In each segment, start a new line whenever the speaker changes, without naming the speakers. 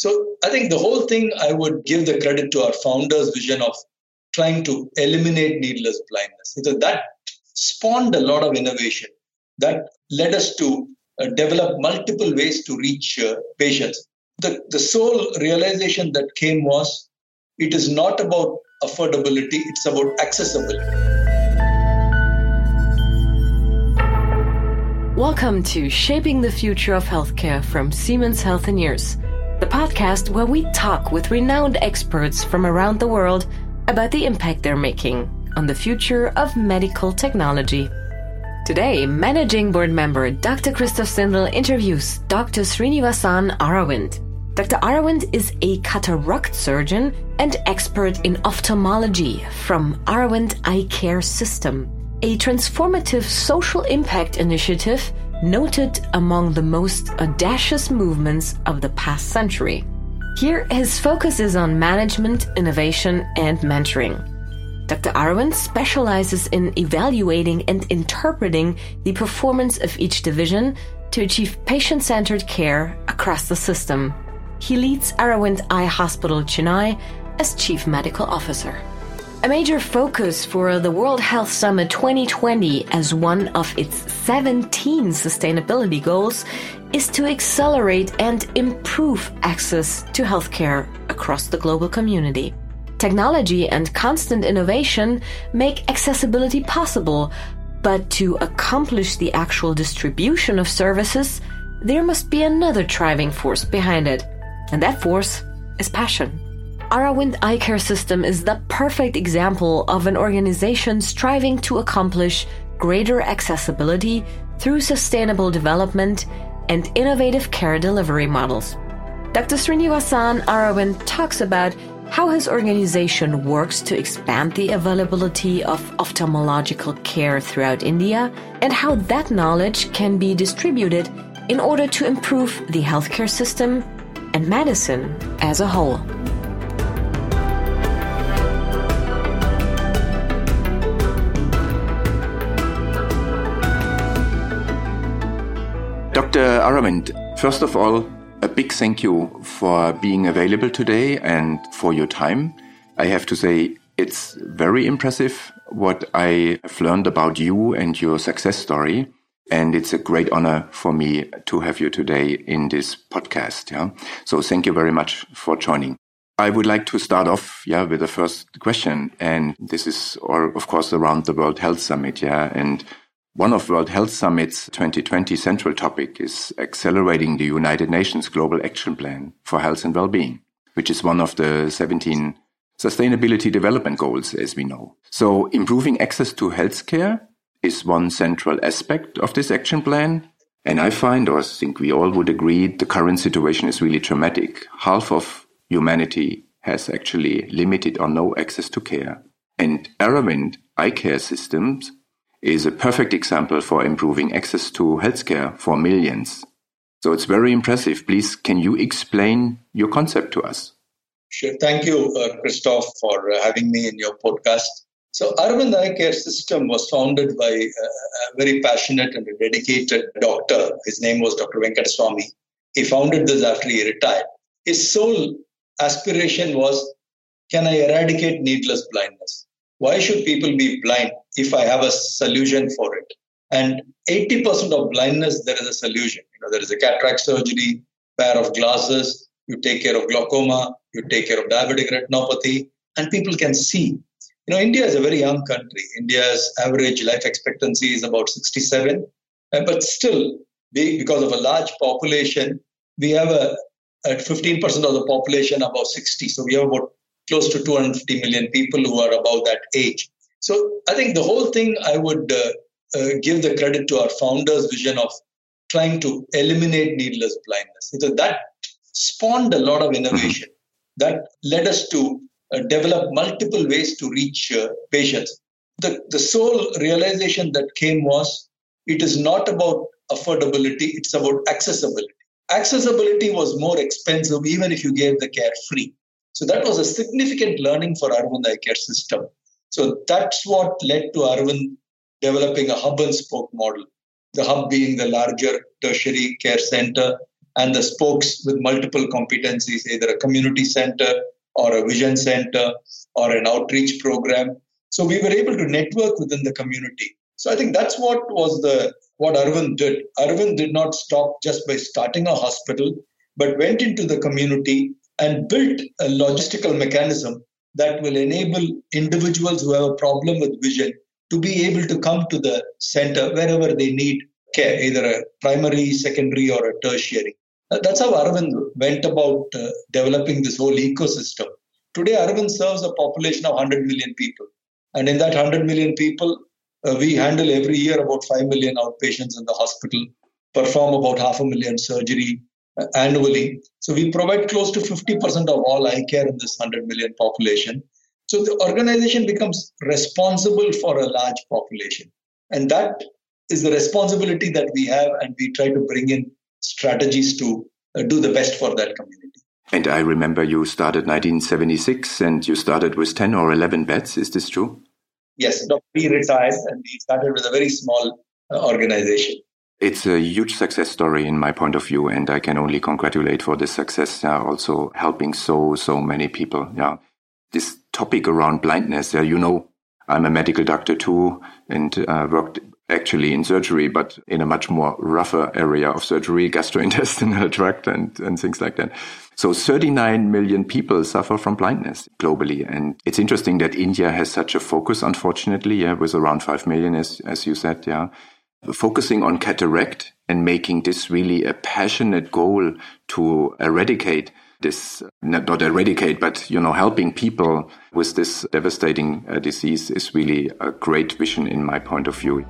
So I think the whole thing, I would give the credit to our founders' vision of trying to eliminate needless blindness. Because that spawned a lot of innovation that led us to uh, develop multiple ways to reach uh, patients. The, the sole realization that came was it is not about affordability, it's about accessibility.
Welcome to Shaping the Future of Healthcare from Siemens Healthineers the podcast where we talk with renowned experts from around the world about the impact they're making on the future of medical technology. Today, Managing Board Member Dr. Christoph Zindel interviews Dr. Srinivasan Aravind. Dr. Aravind is a cataract surgeon and expert in ophthalmology from Aravind Eye Care System, a transformative social impact initiative noted among the most audacious movements of the past century. Here, his focus is on management, innovation, and mentoring. Dr. Aravind specializes in evaluating and interpreting the performance of each division to achieve patient centered care across the system. He leads Aravind Eye Hospital Chennai as Chief Medical Officer. A major focus for the World Health Summit 2020 as one of its 17 sustainability goals is to accelerate and improve access to healthcare across the global community. Technology and constant innovation make accessibility possible, but to accomplish the actual distribution of services, there must be another driving force behind it. And that force is passion. Aravind Eye Care System is the perfect example of an organization striving to accomplish greater accessibility through sustainable development and innovative care delivery models. Dr. Srinivasan Aravind talks about how his organization works to expand the availability of ophthalmological care throughout India and how that knowledge can be distributed in order to improve the healthcare system and medicine as a whole.
Dr. Aravind, first of all, a big thank you for being available today and for your time. I have to say, it's very impressive what I have learned about you and your success story. And it's a great honor for me to have you today in this podcast. Yeah. So thank you very much for joining. I would like to start off, yeah, with the first question. And this is, or of course, around the World Health Summit. Yeah. And one of World Health Summit's 2020 central topic is accelerating the United Nations Global Action Plan for Health and Well-being, which is one of the 17 sustainability development goals, as we know. So improving access to healthcare is one central aspect of this action plan. And I find, or I think we all would agree, the current situation is really dramatic. Half of humanity has actually limited or no access to care. And Aravind eye care systems is a perfect example for improving access to healthcare for millions. So it's very impressive. Please, can you explain your concept to us?
Sure. Thank you, uh, Christoph, for uh, having me in your podcast. So, Aravind Eye Care System was founded by a, a very passionate and dedicated doctor. His name was Dr. Venkataswamy. He founded this after he retired. His sole aspiration was can I eradicate needless blindness? Why should people be blind if I have a solution for it? And 80% of blindness, there is a solution. You know, there is a cataract surgery, pair of glasses, you take care of glaucoma, you take care of diabetic retinopathy, and people can see. You know, India is a very young country. India's average life expectancy is about 67, uh, but still, because of a large population, we have a at 15% of the population above 60. So we have about close to 250 million people who are above that age. So I think the whole thing I would uh, uh, give the credit to our founders' vision of trying to eliminate needless blindness. So that spawned a lot of innovation mm-hmm. that led us to uh, develop multiple ways to reach uh, patients. The, the sole realization that came was it is not about affordability, it's about accessibility. Accessibility was more expensive even if you gave the care free. So that was a significant learning for Aravind Eye Care System. So that's what led to Aravind developing a hub and spoke model. The hub being the larger tertiary care center, and the spokes with multiple competencies, either a community center or a vision center or an outreach program. So we were able to network within the community. So I think that's what was the what Arvind did. Arvind did not stop just by starting a hospital, but went into the community and built a logistical mechanism that will enable individuals who have a problem with vision to be able to come to the center wherever they need care, either a primary, secondary, or a tertiary. Uh, that's how Arvind went about uh, developing this whole ecosystem. Today, Arvind serves a population of 100 million people. And in that 100 million people, uh, we handle every year about 5 million outpatients in the hospital, perform about half a million surgery annually. So we provide close to 50% of all eye care in this 100 million population. So the organization becomes responsible for a large population. And that is the responsibility that we have, and we try to bring in strategies to uh, do the best for that community.
And I remember you started 1976 and you started with 10 or 11 beds. Is this true?
Yes, we retired and we started with a very small uh, organization.
It's a huge success story in my point of view, and I can only congratulate for this success. Uh, also helping so, so many people. Yeah. This topic around blindness, Yeah, you know, I'm a medical doctor too and uh, worked actually in surgery, but in a much more rougher area of surgery, gastrointestinal tract and, and things like that. So 39 million people suffer from blindness globally. And it's interesting that India has such a focus, unfortunately, yeah, with around 5 million, as, as you said, yeah. Focusing on cataract and making this really a passionate goal to eradicate this, not eradicate, but, you know, helping people with this devastating uh, disease is really a great vision in my point of view.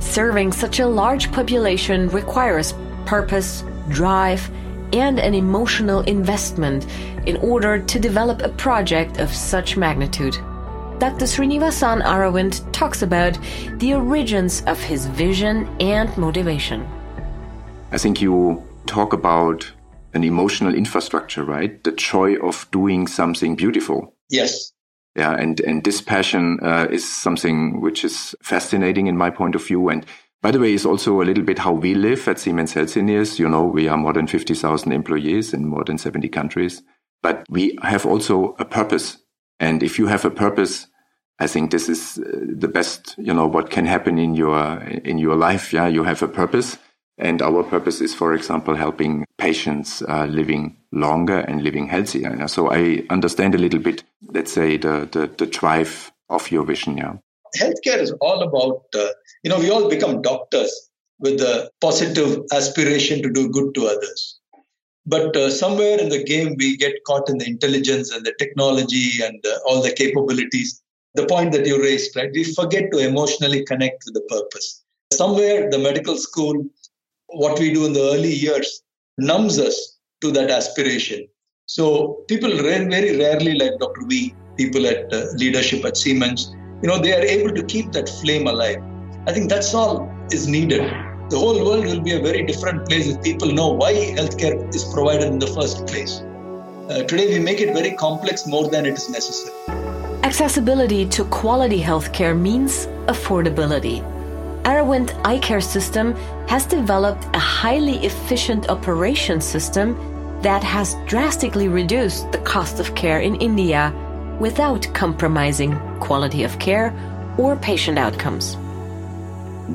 Serving such a large population requires purpose, drive, and an emotional investment in order to develop a project of such magnitude. Dr. Srinivasan Aravind talks about the origins of his vision and motivation.
I think you talk about an emotional infrastructure, right? The joy of doing something beautiful.
Yes.
Yeah, and and this passion uh, is something which is fascinating in my point of view. And by the way, it's also a little bit how we live at Siemens Healthineers. You know, we are more than fifty thousand employees in more than seventy countries, but we have also a purpose. And if you have a purpose, I think this is uh, the best. You know what can happen in your in your life. Yeah, you have a purpose and our purpose is, for example, helping patients uh, living longer and living healthier. So I understand a little bit, let's say, the, the, the drive of your vision. Yeah.
Healthcare is all about, uh, you know, we all become doctors with the positive aspiration to do good to others. But uh, somewhere in the game, we get caught in the intelligence and the technology and uh, all the capabilities. The point that you raised, right? We forget to emotionally connect with the purpose. Somewhere, the medical school what we do in the early years numbs us to that aspiration. So people very rarely, like Dr. V, people at uh, leadership at Siemens, you know, they are able to keep that flame alive. I think that's all is needed. The whole world will be a very different place if people know why healthcare is provided in the first place. Uh, today, we make it very complex more than it is necessary.
Accessibility to quality healthcare means affordability. Aravind Eye Care System has developed a highly efficient operation system that has drastically reduced the cost of care in India without compromising quality of care or patient outcomes.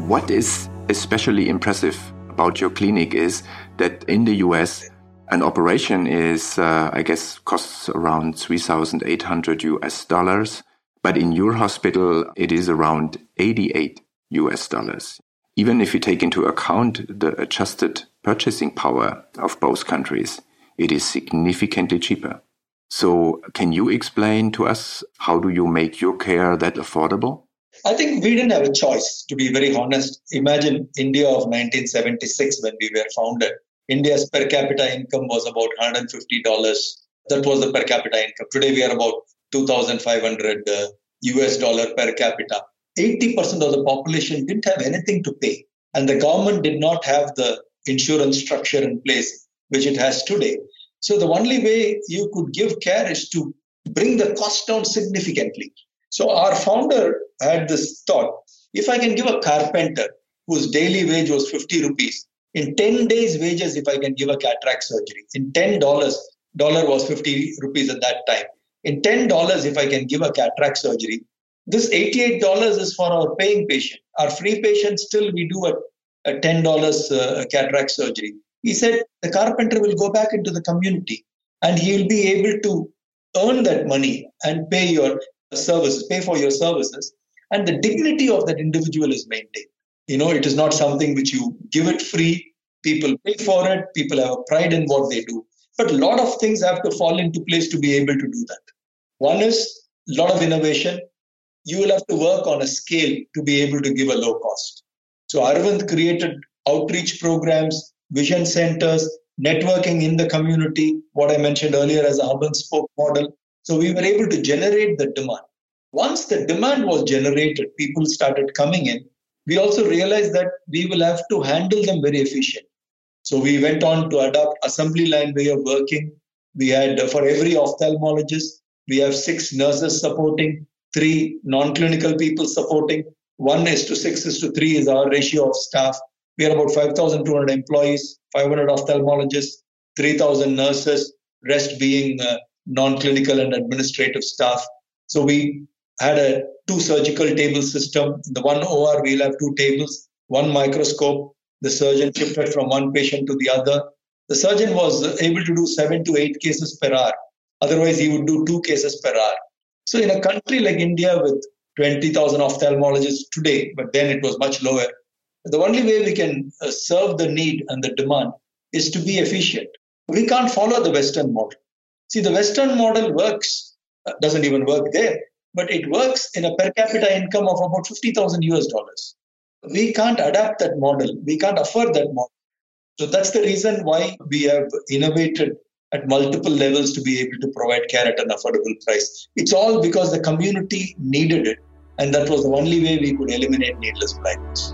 What is especially impressive about your clinic is that in the US, an operation is, uh, I guess, costs around 3,800 US dollars. But in your hospital, it is around 88 US dollars. Even if you take into account the adjusted purchasing power of both countries, it is significantly cheaper. So can you explain to us how do you make your care that affordable?
I think we didn't have a choice, to be very honest. Imagine India of 1976 when we were founded. India's per capita income was about $150. That was the per capita income. Today we are about 2,500 uh, US dollar per capita. 80% of the population didn't have anything to pay. And the government did not have the insurance structure in place, which it has today. So the only way you could give care is to bring the cost down significantly. So our founder had this thought if I can give a carpenter whose daily wage was 50 rupees In 10 days' wages, if I can give a cataract surgery, in $10, dollar was 50 rupees at that time. In $10, if I can give a cataract surgery, this $88 is for our paying patient. Our free patient, still we do a, a $10 uh, cataract surgery. He said the carpenter will go back into the community and he will be able to earn that money and pay your services, pay for your services. And the dignity of that individual is maintained. You know, it is not something which you give it free. People pay for it. People have a pride in what they do. But a lot of things have to fall into place to be able to do that. One is a lot of innovation. You will have to work on a scale to be able to give a low cost. So Arvind created outreach programs, vision centers, networking in the community, what I mentioned earlier as a hub and spoke model. So we were able to generate the demand. Once the demand was generated, people started coming in. We also realized that we will have to handle them very efficiently. So we went on to adopt assembly line way of working. We had for every ophthalmologist, we have six nurses supporting, three non-clinical people supporting. One is to six is to three is our ratio of staff. We are about 5,200 employees, 500 ophthalmologists, 3,000 nurses, rest being uh, non-clinical and administrative staff. So we had a two surgical table system. The one OR, we'll have two tables, one microscope. The surgeon shifted from one patient to the other. The surgeon was able to do seven to eight cases per hour. Otherwise, he would do two cases per hour. So, in a country like India with 20,000 ophthalmologists today, but then it was much lower, the only way we can uh, serve the need and the demand is to be efficient. We can't follow the Western model. See, the Western model works, uh, doesn't even work there, but it works in a per capita income of about 50,000 US dollars. We can't adapt that model. We can't afford that model. So that's the reason why we have innovated at multiple levels to be able to provide care at an affordable price. It's all because the community needed it, and that was the only way we could eliminate needless blindness.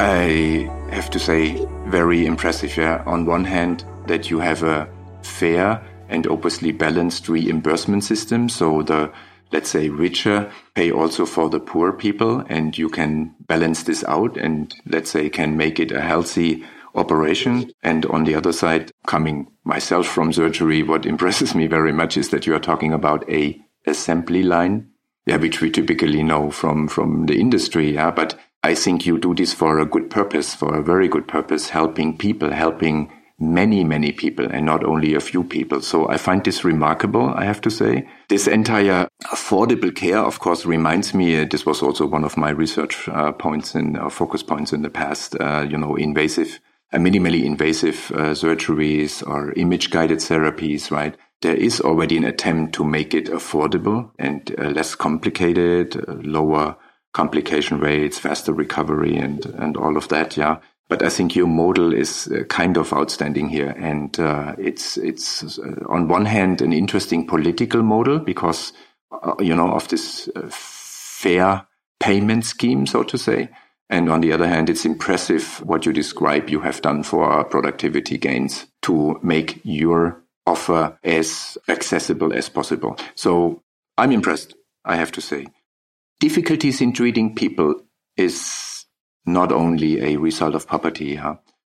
I have to say, very impressive. Yeah, on one hand, that you have a fair and obviously balanced reimbursement system, so the let's say richer pay also for the poor people, and you can balance this out, and let's say can make it a healthy operation. And on the other side, coming myself from surgery, what impresses me very much is that you are talking about a assembly line, yeah, which we typically know from from the industry, yeah, but I think you do this for a good purpose, for a very good purpose, helping people, helping many, many people and not only a few people. So I find this remarkable, I have to say. This entire affordable care, of course, reminds me, uh, this was also one of my research uh, points and uh, focus points in the past, uh, you know, invasive, uh, minimally invasive uh, surgeries or image guided therapies, right? There is already an attempt to make it affordable and less complicated, lower complication rates, faster recovery, and and all of that. Yeah. But I think your model is uh, kind of outstanding here, and uh, it's it's uh, on one hand an interesting political model because uh, you know of this uh, fair payment scheme, so to say, and on the other hand, it's impressive what you describe you have done for productivity gains to make your offer as accessible as possible. So I'm impressed, I have to say. Difficulties in treating people is not only a result of poverty.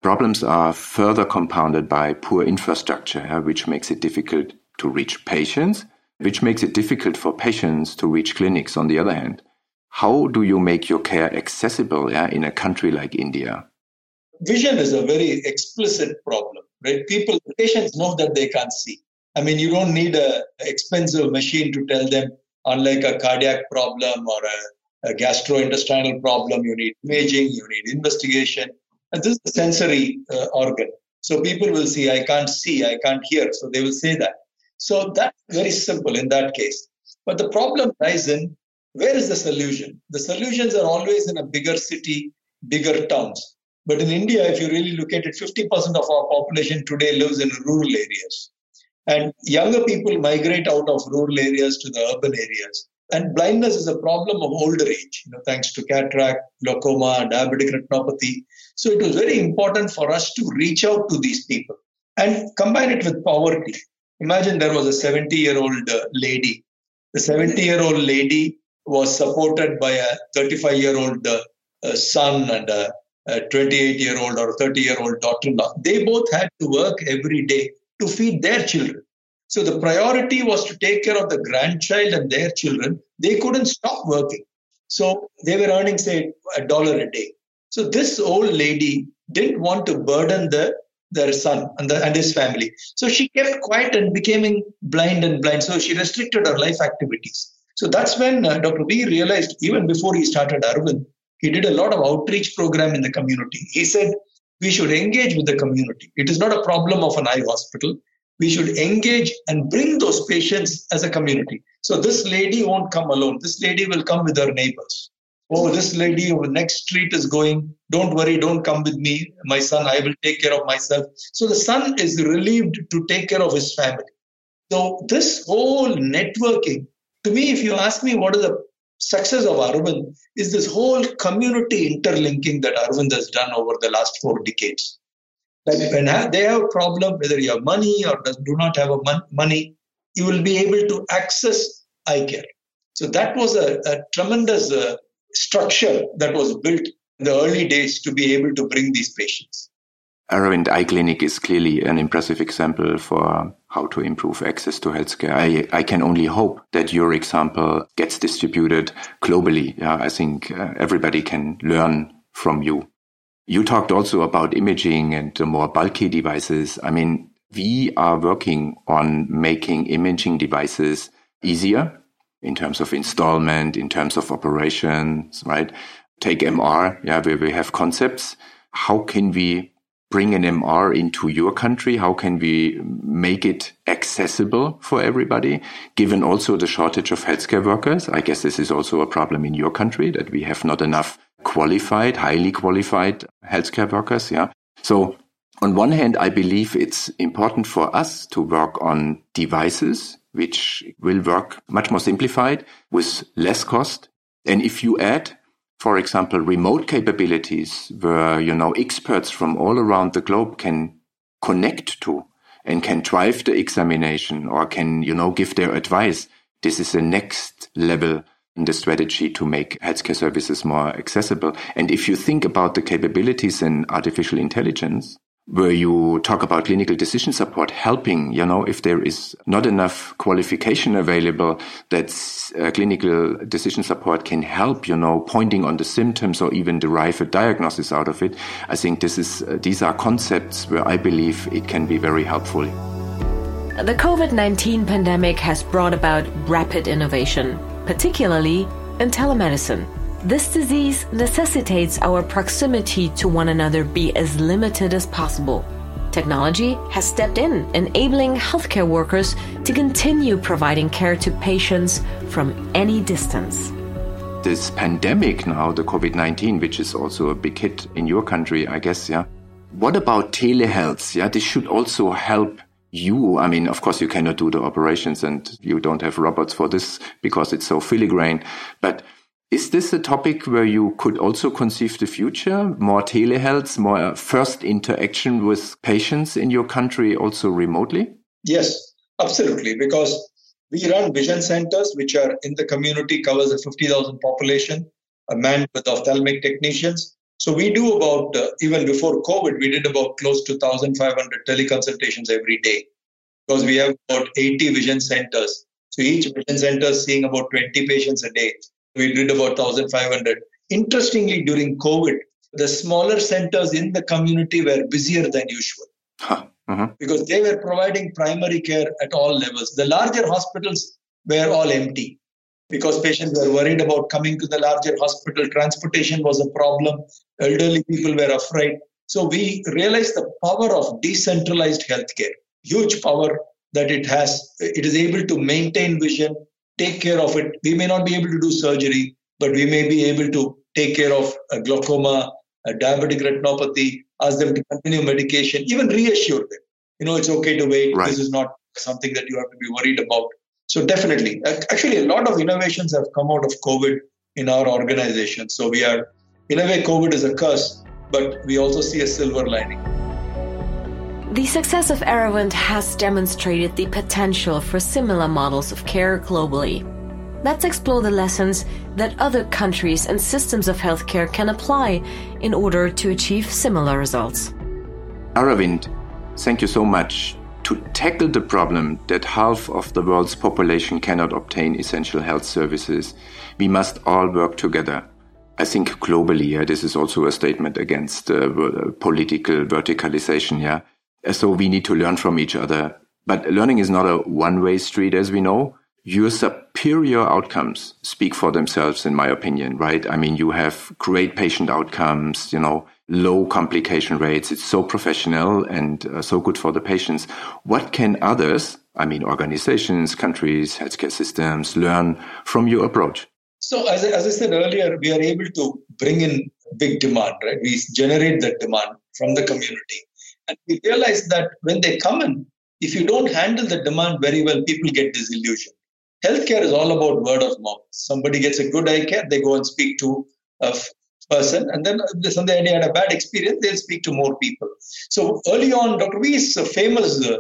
Problems are further compounded by poor infrastructure, which makes it difficult to reach patients, which makes it difficult for patients to reach clinics on the other hand. How do you make your care accessible yeah, in a country like India?
Vision is a very explicit problem, right? People, patients know that they can't see. I mean, you don't need an expensive machine to tell them unlike a cardiac problem or a, a gastrointestinal problem, you need imaging, you need investigation. And this is a sensory uh, organ. So people will see, I can't see, I can't hear. So they will say that. So that's very simple in that case. But the problem lies in where is the solution? The solutions are always in a bigger city, bigger towns. But in India, if you really look at it, 50% of our population today lives in rural areas. And younger people migrate out of rural areas to the urban areas. And blindness is a problem of older age, you know, thanks to cataract, glaucoma, diabetic retinopathy. So it was very important for us to reach out to these people and combine it with poverty. Imagine there was a 70 year old uh, lady. The 70 year old lady was supported by a 35 year old uh, son and a, a 28 year old or 30 year old daughter in law. They both had to work every day to feed their children. So the priority was to take care of the grandchild and their children. They couldn't stop working. So they were earning, say, a dollar a day. So this old lady didn't want to burden the their son and, the, and his family. So she kept quiet and becoming blind and blind. So she restricted her life activities. So that's when uh, Dr. V realized, even before he started Aravind, he did a lot of outreach program in the community. He said, we should engage with the community. It is not a problem of an eye hospital. We should engage and bring those patients as a community. So this lady won't come alone. This lady will come with her neighbors. Oh, this lady over next street is going. Don't worry, don't come with me. My son, I will take care of myself. So the son is relieved to take care of his family. So this whole networking to me, if you ask me what is the success of Aravind, is this whole community interlinking that Aravind has done over the last four decades. That when they have a problem, whether you have money or do not have a mon- money, you will be able to access eye care. So that was a, a tremendous uh, structure that was built in the early days to be able to bring these patients.
Aravind Eye Clinic is clearly an impressive example for how to improve access to healthcare. I, I can only hope that your example gets distributed globally. Yeah, I think uh, everybody can learn from you. You talked also about imaging and the more bulky devices. I mean, we are working on making imaging devices easier in terms of installment, in terms of operations, right? Take MR, yeah, where we have concepts. How can we bring an MR into your country? How can we make it accessible for everybody, given also the shortage of healthcare workers? I guess this is also a problem in your country that we have not enough qualified, highly qualified healthcare workers. Yeah. So on one hand, I believe it's important for us to work on devices which will work much more simplified with less cost. And if you add for example, remote capabilities where, you know, experts from all around the globe can connect to and can drive the examination or can, you know, give their advice. This is the next level the strategy to make healthcare services more accessible. And if you think about the capabilities in artificial intelligence, where you talk about clinical decision support helping, you know, if there is not enough qualification available, that uh, clinical decision support can help, you know, pointing on the symptoms or even derive a diagnosis out of it. I think this is, uh, these are concepts where I believe it can be very helpful.
The COVID 19 pandemic has brought about rapid innovation, particularly in telemedicine. This disease necessitates our proximity to one another be as limited as possible. Technology has stepped in, enabling healthcare workers to continue providing care to patients from any distance.
This pandemic now, the COVID 19, which is also a big hit in your country, I guess, yeah. What about telehealth? Yeah, this should also help you. I mean, of course, you cannot do the operations and you don't have robots for this because it's so filigrane. But is this a topic where you could also conceive the future? More telehealth, more uh, first interaction with patients in your country, also remotely?
Yes, absolutely. Because we run vision centers, which are in the community, covers a 50,000 population, a man with ophthalmic technicians. So we do about, uh, even before COVID, we did about close to 1,500 teleconsultations every day because we have about 80 vision centers. So each vision center is seeing about 20 patients a day we did about 1,500. Interestingly, during COVID, the smaller centers in the community were busier than usual. Huh. Uh-huh. Because they were providing primary care at all levels. The larger hospitals were all empty because patients were worried about coming to the larger hospital. Transportation was a problem. Elderly people were afraid. So we realized the power of decentralized healthcare, huge power that it has. It is able to maintain vision, take care of it. We may not be able to do surgery, but we may be able to take care of a glaucoma, a diabetic retinopathy, ask them to continue medication, even reassure them. You know, it's okay to wait. Right. This is not something that you have to be worried about. So definitely, actually, a lot of innovations have come out of COVID in our organization. So we are, in a way, COVID is a curse, but we also see a silver lining.
The success of Aravind has demonstrated the potential for similar models of care globally. let's explore the lessons that other countries and systems of healthcare can apply in order to achieve similar results.
Aravind, thank you so much. To tackle the problem that half of the world's population cannot obtain essential health services, we must all work together. I think globally, yeah, this is also a statement against uh, political verticalization. Yeah. So we need to learn from each other. But learning is not a one way street, as we know your superior outcomes speak for themselves, in my opinion, right? I mean, you have great patient outcomes, you know, low complication rates. It's so professional and uh, so good for the patients. What can others, I mean, organizations, countries, healthcare systems learn from your approach?
So, as, as I said earlier, we are able to bring in big demand, right? We generate that demand from the community. And we realize that when they come in, if you don't handle the demand very well, people get disillusioned healthcare is all about word of mouth. Somebody gets a good eye care, they go and speak to a person, and then if somebody had a bad experience, they'll speak to more people. So early on, Dr. V's famous uh,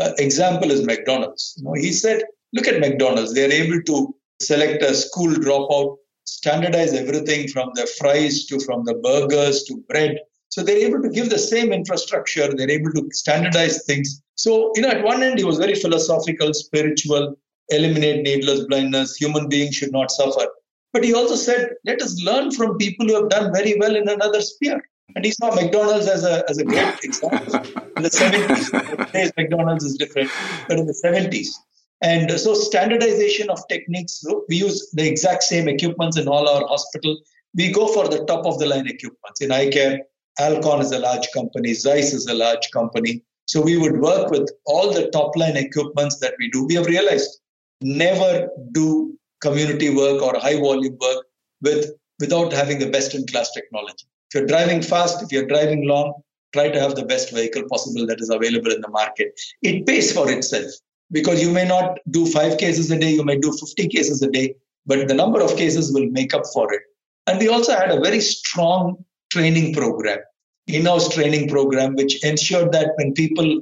uh, example is McDonald's. You know, he said, "Look at McDonald's. They are able to select a school dropout, standardize everything from the fries to from the burgers to bread." So they're able to give the same infrastructure. They're able to standardize things. So, you know, at one end, he was very philosophical, spiritual, eliminate needless blindness, human beings should not suffer. But he also said, let us learn from people who have done very well in another sphere. And he saw McDonald's as a, as a great example in the 70s. Today's McDonald's is different, but in the 70s. And so standardization of techniques, we use the exact same equipments in all our hospital. We go for the top of the line equipments. In eye care, Alcon is a large company, Zeiss is a large company. So we would work with all the top line equipments that we do. We have realized never do community work or high volume work with without having the best in class technology. If you're driving fast, if you're driving long, try to have the best vehicle possible that is available in the market. It pays for itself because you may not do five cases a day, you may do 50 cases a day, but the number of cases will make up for it. And we also had a very strong training program, in-house training program, which ensured that when people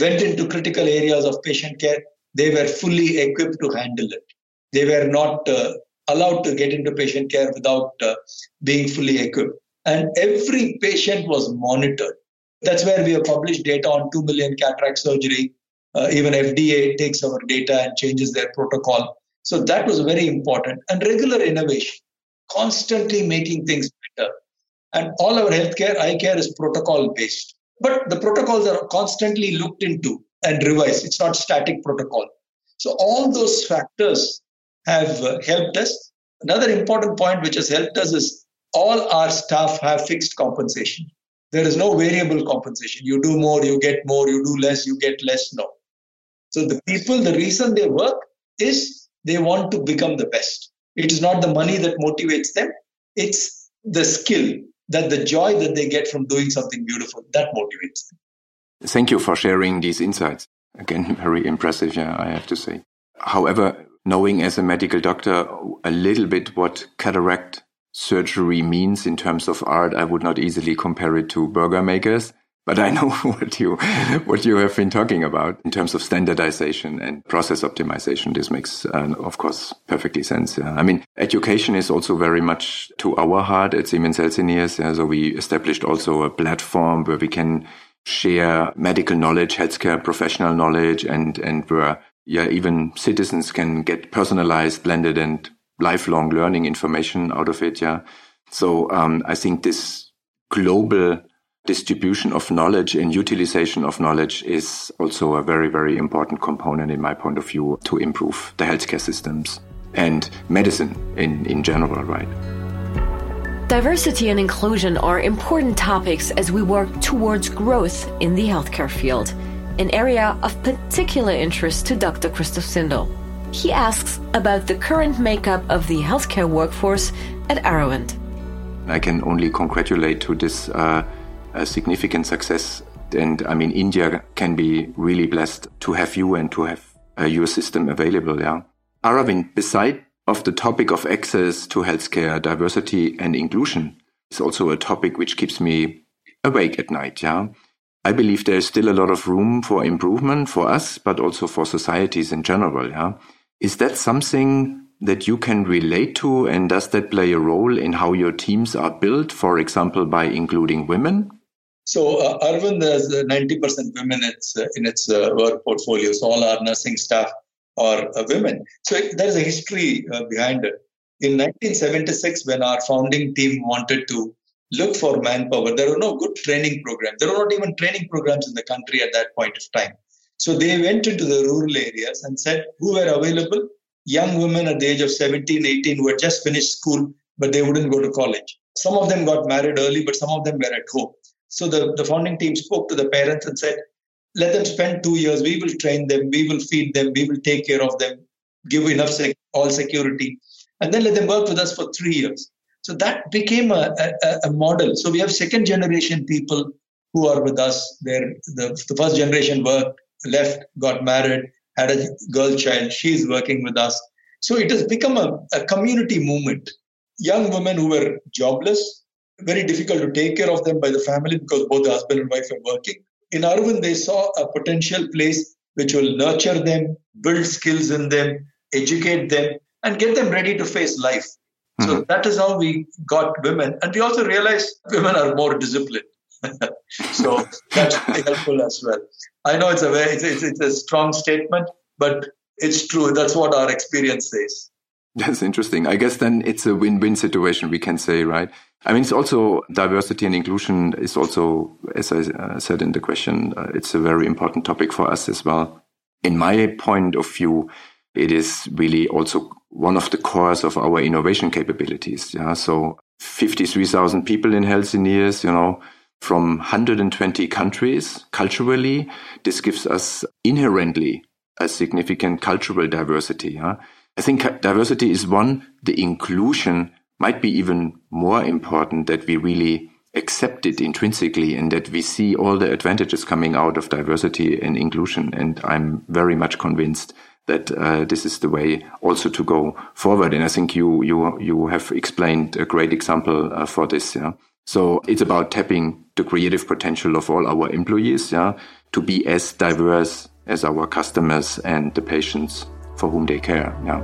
went into critical areas of patient care, they were fully equipped to handle it. They were not uh, allowed to get into patient care without uh, being fully equipped. And every patient was monitored. That's where we have published data on 2 million cataract surgery. Uh, even FDA takes our data and changes their protocol. So that was very important. And regular innovation, constantly making things better. And all our healthcare, eye care is protocol based. But the protocols are constantly looked into and revised. It's not static protocol. So all those factors have helped us. Another important point which has helped us is all our staff have fixed compensation. There is no variable compensation. You do more, you get more, you do less, you get less. No. So the people, the reason they work is they want to become the best. It is not the money that motivates them, it's the skill, that the joy that they get from doing something beautiful that motivates them.
Thank you for sharing these insights. Again, very impressive, yeah, I have to say. However, knowing as a medical doctor a little bit what cataract surgery means in terms of art, I would not easily compare it to burger makers. But I know what you what you have been talking about in terms of standardization and process optimization. This makes, uh, of course, perfectly sense. Yeah. I mean, education is also very much to our heart at Siemens Healthineers. Yeah. So we established also a platform where we can share medical knowledge, healthcare professional knowledge, and and where yeah even citizens can get personalized, blended, and lifelong learning information out of it. Yeah, so um, I think this global distribution of knowledge and utilization of knowledge is also a very very important component in my point of view to improve the healthcare systems and medicine in in general. Right.
Diversity and inclusion are important topics as we work towards growth in the healthcare field, an area of particular interest to Dr. Christoph Zindel. He asks about the current makeup of the healthcare workforce at Aravind.
I can only congratulate to this uh, significant success. And I mean, India can be really blessed to have you and to have uh, your system available. Yeah. Aravind, beside of the topic of access to healthcare, diversity and inclusion is also a topic which keeps me awake at night. Yeah. I believe there is still a lot of room for improvement for us, but also for societies in general. Yeah. Is that something that you can relate to? And does that play a role in how your teams are built, for example, by including women?
So, uh, Arvind has 90% women it's, uh, in its uh, work portfolio. So, all our nursing staff are uh, women. So, it, there's a history uh, behind it. In 1976, when our founding team wanted to look for manpower, there were no good training programs. There were not even training programs in the country at that point of time. So they went into the rural areas and said who were available. Young women at the age of 17, 18 who had just finished school, but they wouldn't go to college. Some of them got married early, but some of them were at home. So the, the founding team spoke to the parents and said, let them spend two years. We will train them. We will feed them. We will take care of them, give enough sec- all security, and then let them work with us for three years. So that became a, a, a model. So we have second generation people who are with us. They're, the, the first generation worked left, got married, had a girl child. She's working with us. So it has become a, a community movement. Young women who were jobless, very difficult to take care of them by the family because both the husband and wife are working. In Arvind, they saw a potential place which will nurture them, build skills in them, educate them, and get them ready to face life. Mm-hmm. So that is how we got women. And we also realized women are more disciplined. so that's helpful as well. I know it's a very it's, it's, it's a strong statement, but it's true. That's what our experience says.
That's interesting. I guess then it's a win-win situation. We can say, right? I mean, it's also diversity and inclusion is also, as I uh, said in the question, uh, it's a very important topic for us as well. In my point of view, it is really also one of the cores of our innovation capabilities. Yeah. So 53,000 people in Healthineers, you know, from 120 countries culturally. This gives us inherently a significant cultural diversity. Yeah? I think diversity is one. The inclusion might be even more important that we really accept it intrinsically and that we see all the advantages coming out of diversity and inclusion. And I'm very much convinced that uh, this is the way also to go forward. And I think you you you have explained a great example uh, for this. Yeah. So it's about tapping the creative potential of all our employees, yeah, to be as diverse as our customers and the patients for whom they care, yeah.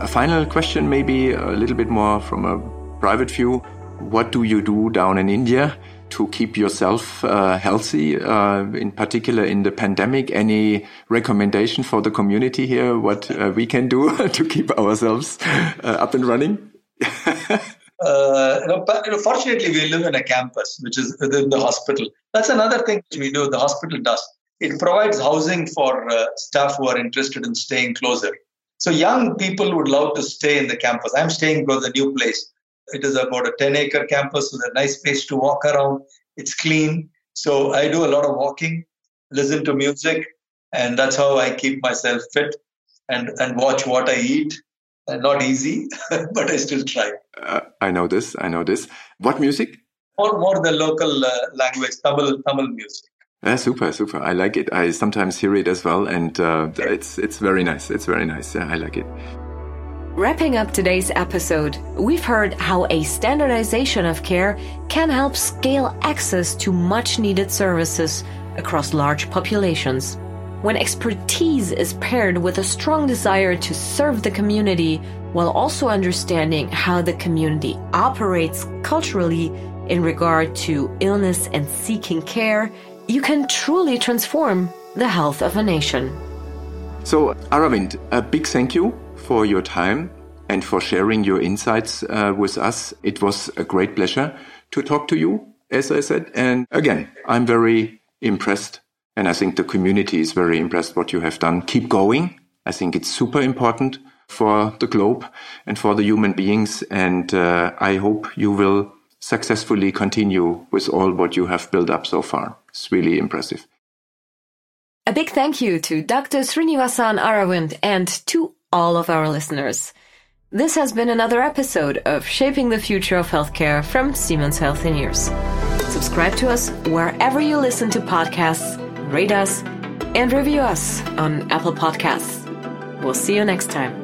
A final question, maybe a little bit more from a private view. What do you do down in India to keep yourself uh, healthy, uh, in particular in the pandemic? Any recommendation for the community here? What uh, we can do to keep ourselves uh, up and running?
Uh, fortunately, we live in a campus, which is within the hospital. That's another thing which we do. The hospital does. It provides housing for uh, staff who are interested in staying closer. So young people would love to stay in the campus. I'm staying because a new place. It is about a 10 acre campus with a nice space to walk around. It's clean. So I do a lot of walking, listen to music, and that's how I keep myself fit and, and watch what I eat. And not easy, but I still try.
Uh, I know this. I know this. What music?
More, more the local uh, language, Tamil, Tamil music.
Yeah, super, super. I like it. I sometimes hear it as well, and uh, it's it's very nice. It's very nice. Yeah, I like it.
Wrapping up today's episode, we've heard how a standardization of care can help scale access to much needed services across large populations. When expertise is paired with a strong desire to serve the community while also understanding how the community operates culturally in regard to illness and seeking care, you can truly transform the health of a nation.
So, Aravind, a big thank you for your time and for sharing your insights uh, with us. It was a great pleasure to talk to you, as I said. And again, I'm very impressed. And I think the community is very impressed what you have done. Keep going. I think it's super important for the globe and for the human beings. And uh, I hope you will successfully continue with all what you have built up so far. It's really impressive.
A big thank you to Dr. Srinivasan Aravind and to all of our listeners. This has been another episode of Shaping the Future of Healthcare from Siemens Healthineers. Subscribe to us wherever you listen to podcasts, rate us, and review us on Apple Podcasts. We'll see you next time.